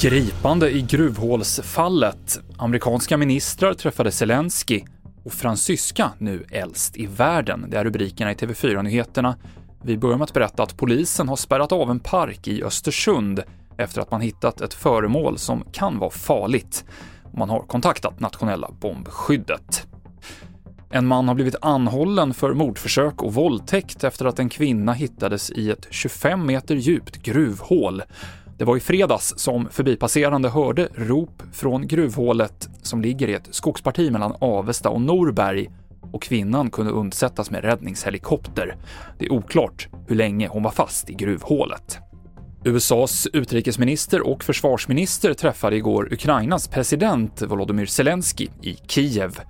Gripande i gruvhålsfallet. Amerikanska ministrar träffade Zelensky och fransyska nu äldst i världen. Det är rubrikerna i TV4-nyheterna. Vi börjar med att berätta att polisen har spärrat av en park i Östersund efter att man hittat ett föremål som kan vara farligt. Man har kontaktat nationella bombskyddet. En man har blivit anhållen för mordförsök och våldtäkt efter att en kvinna hittades i ett 25 meter djupt gruvhål. Det var i fredags som förbipasserande hörde rop från gruvhålet som ligger i ett skogsparti mellan Avesta och Norberg och kvinnan kunde undsättas med räddningshelikopter. Det är oklart hur länge hon var fast i gruvhålet. USAs utrikesminister och försvarsminister träffade igår Ukrainas president Volodymyr Zelensky i Kiev.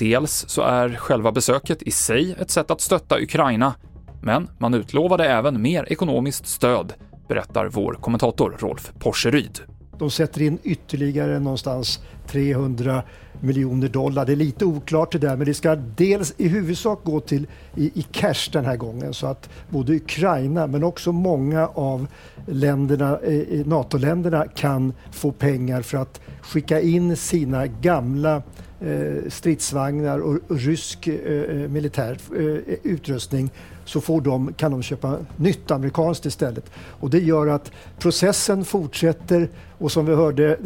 Dels så är själva besöket i sig ett sätt att stötta Ukraina, men man utlovade även mer ekonomiskt stöd berättar vår kommentator Rolf Porseryd. De sätter in ytterligare någonstans 300 miljoner dollar. Det är lite oklart det där, men det ska dels i huvudsak gå till i, i cash den här gången så att både Ukraina men också många av länderna, eh, eh NATO-länderna kan få pengar för att skicka in sina gamla eh, Eh, stridsvagnar och, och rysk eh, eh militär eh, eh, utrustning så får de, kan de köpa nytt amerikanskt istället. Och det gör att processen fortsätter och som vi hörde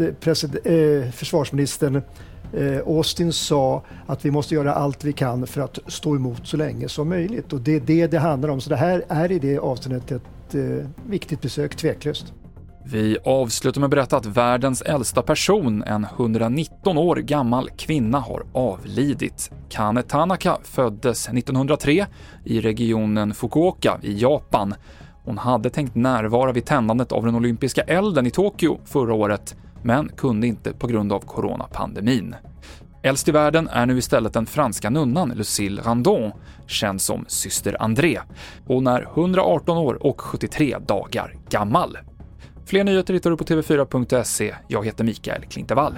eh, försvarsministern Austin sa att vi måste göra allt vi kan för att stå emot så länge som möjligt. Och det är det det handlar om. Så det här är i det avseendet ett viktigt besök, tveklöst. Vi avslutar med att berätta att världens äldsta person, en 119 år gammal kvinna, har avlidit. Kane Tanaka föddes 1903 i regionen Fukuoka i Japan. Hon hade tänkt närvara vid tändandet av den olympiska elden i Tokyo förra året, men kunde inte på grund av coronapandemin. Äldst i världen är nu istället den franska nunnan Lucille Randon, känd som Syster André. Hon är 118 år och 73 dagar gammal. Fler nyheter hittar du på tv4.se. Jag heter Mikael Klintevall.